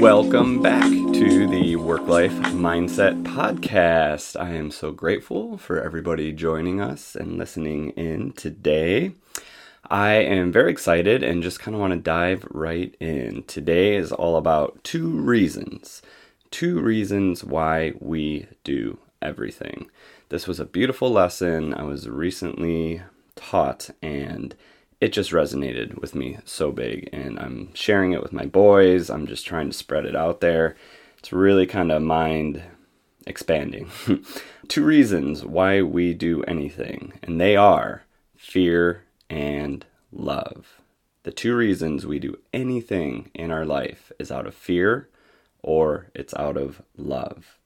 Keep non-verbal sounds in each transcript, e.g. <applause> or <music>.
Welcome back to the Work Life Mindset Podcast. I am so grateful for everybody joining us and listening in today. I am very excited and just kind of want to dive right in. Today is all about two reasons. Two reasons why we do everything. This was a beautiful lesson I was recently taught, and it just resonated with me so big. And I'm sharing it with my boys. I'm just trying to spread it out there. It's really kind of mind expanding. <laughs> Two reasons why we do anything, and they are fear and love. The two reasons we do anything in our life is out of fear or it's out of love,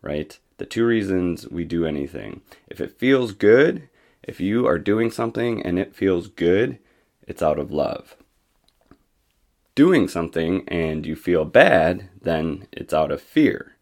right? The two reasons we do anything. If it feels good, if you are doing something and it feels good, it's out of love. Doing something and you feel bad, then it's out of fear.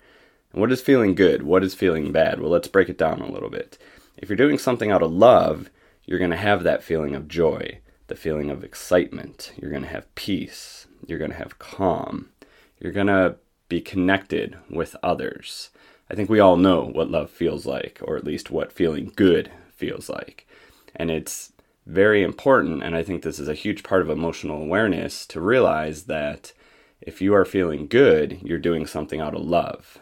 And what is feeling good? What is feeling bad? Well, let's break it down a little bit. If you're doing something out of love, you're going to have that feeling of joy, the feeling of excitement. You're going to have peace. You're going to have calm. You're going to be connected with others. I think we all know what love feels like, or at least what feeling good feels like. And it's very important, and I think this is a huge part of emotional awareness to realize that if you are feeling good, you're doing something out of love.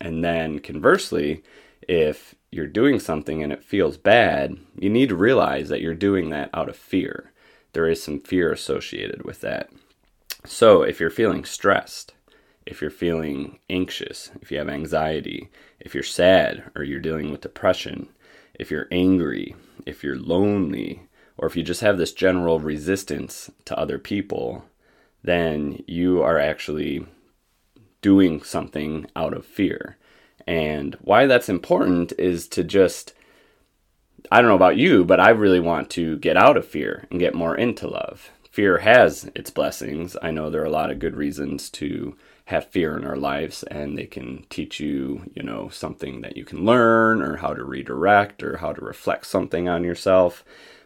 And then conversely, if you're doing something and it feels bad, you need to realize that you're doing that out of fear. There is some fear associated with that. So if you're feeling stressed, if you're feeling anxious, if you have anxiety, if you're sad or you're dealing with depression, if you're angry, if you're lonely, or if you just have this general resistance to other people, then you are actually doing something out of fear. And why that's important is to just, I don't know about you, but I really want to get out of fear and get more into love. Fear has its blessings. I know there are a lot of good reasons to have fear in our lives and they can teach you, you know, something that you can learn or how to redirect or how to reflect something on yourself.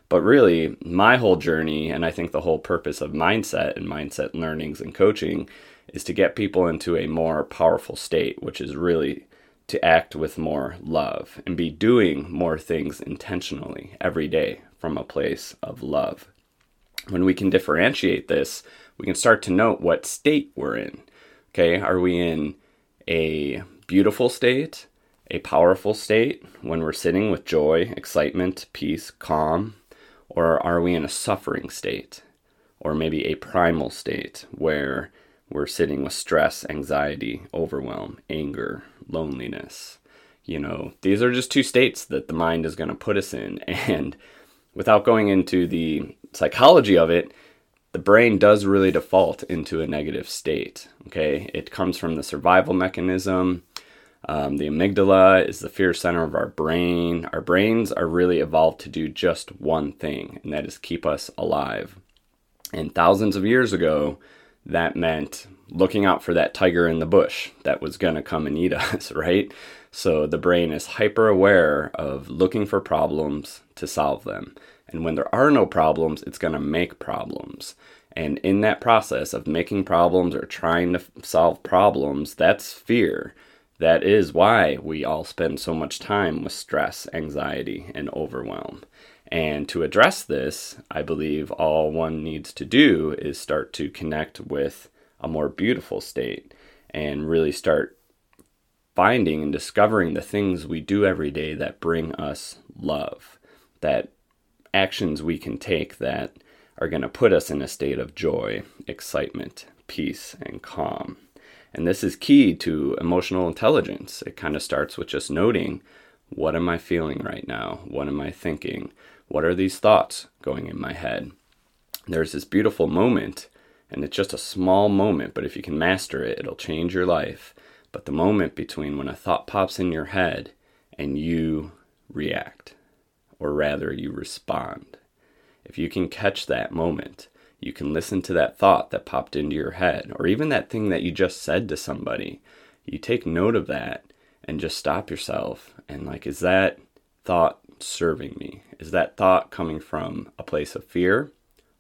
But really, my whole journey, and I think the whole purpose of mindset and mindset learnings and coaching is to get people into a more powerful state, which is really to act with more love and be doing more things intentionally every day from a place of love. When we can differentiate this, we can start to note what state we're in. Okay, are we in a beautiful state, a powerful state when we're sitting with joy, excitement, peace, calm? Or are we in a suffering state? Or maybe a primal state where we're sitting with stress, anxiety, overwhelm, anger, loneliness? You know, these are just two states that the mind is going to put us in. <laughs> And without going into the psychology of it, the brain does really default into a negative state. Okay, it comes from the survival mechanism. Um, the amygdala is the fear center of our brain. Our brains are really evolved to do just one thing, and that is keep us alive. And thousands of years ago, that meant looking out for that tiger in the bush that was going to come and eat <laughs> us, right? So the brain is hyper aware of looking for problems to solve them. And when there are no problems, it's going to make problems. And in that process of making problems or trying to solve problems, that's fear. That is why we all spend so much time with stress, anxiety, and overwhelm. And to address this, I believe all one needs to do is start to connect with a more beautiful state and really start finding and discovering the things we do every day that bring us love, that actions we can take that are going to put us in a state of joy, excitement, peace, and calm. And this is key to emotional intelligence. It kind of starts with just noting what am I feeling right now? What am I thinking? What are these thoughts going in my head? There's this beautiful moment, and it's just a small moment, but if you can master it, it'll change your life. But the moment between when a thought pops in your head and you react or rather you respond. If you can catch that moment, you can listen to that thought that popped into your head, or even that thing that you just said to somebody. You take note of that and just stop yourself and, like, is that thought serving me? Is that thought coming from a place of fear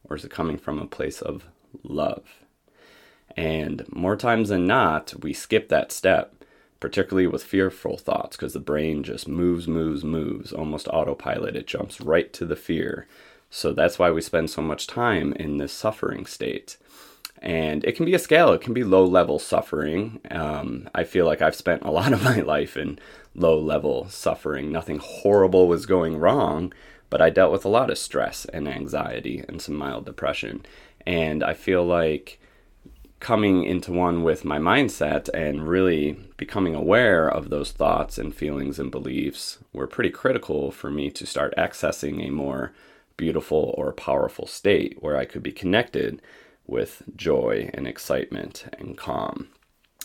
or is it coming from a place of love? And more times than not, we skip that step, particularly with fearful thoughts, because the brain just moves, moves, moves, almost autopilot. It jumps right to the fear. So that's why we spend so much time in this suffering state. And it can be a scale, it can be low level suffering. Um, I feel like I've spent a <laughs> lot of my life in low level suffering. Nothing horrible was going wrong, but I dealt with a lot of stress and anxiety and some mild depression. And I feel like coming into one with my mindset and really becoming aware of those thoughts and feelings and beliefs were pretty critical for me to start accessing a more beautiful or powerful state where I could be connected with joy and excitement and calm.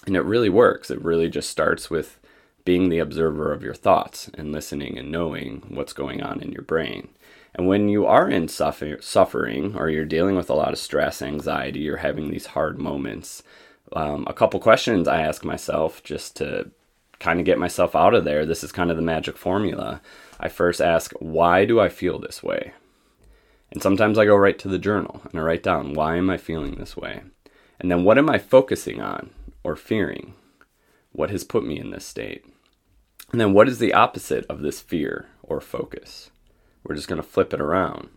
And it really works. It really just starts with being the observer of your thoughts and listening and knowing what's going on in your brain. And when you are in suffer- suffering or you're dealing with a lot of stress, anxiety, you're having these hard moments, um, a couple questions I ask myself just to kind of get myself out of there. This is kind of the magic formula. I first ask, why do I feel this way? And sometimes I go right to the journal and I write down, why am I feeling this way? And then what am I focusing on or fearing? What has put me in this state? And then what is the opposite of this fear or focus? We're just going to flip it around.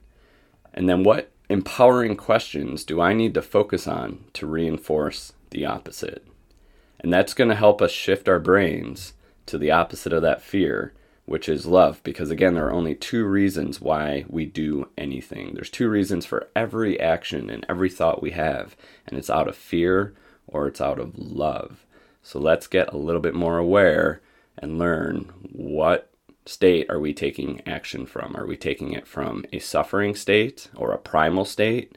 And then what empowering questions do I need to focus on to reinforce the opposite? And that's going to help us shift our brains to the opposite of that fear, which is love. Because again, there are only two reasons why we do anything. There's two reasons for every action and every thought we have, and it's out of fear or it's out of love. So let's get a little bit more aware and learn what state are we taking action from? Are we taking it from a suffering state or a primal state?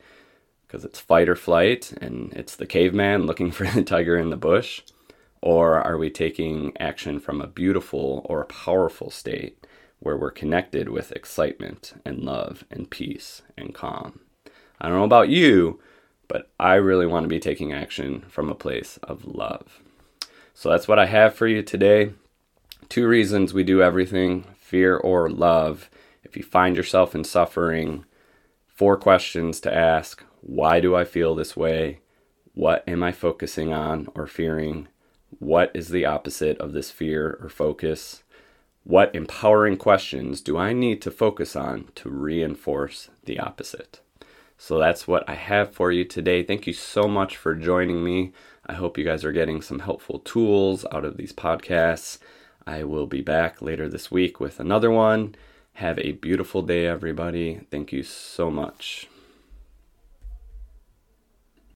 Because it's fight or flight and it's the caveman <laughs> looking for the tiger in the bush? Or are we taking action from a beautiful or a powerful state where we're connected with excitement and love and peace and calm? I don't know about you, but I really want to be taking action from a place of love. So that's what I have for you today. Two reasons we do everything fear or love. If you find yourself in suffering, four questions to ask Why do I feel this way? What am I focusing on or fearing? What is the opposite of this fear or focus? What empowering questions do I need to focus on to reinforce the opposite? So that's what I have for you today. Thank you so much for joining me. I hope you guys are getting some helpful tools out of these podcasts. I will be back later this week with another one. Have a beautiful day, everybody. Thank you so much.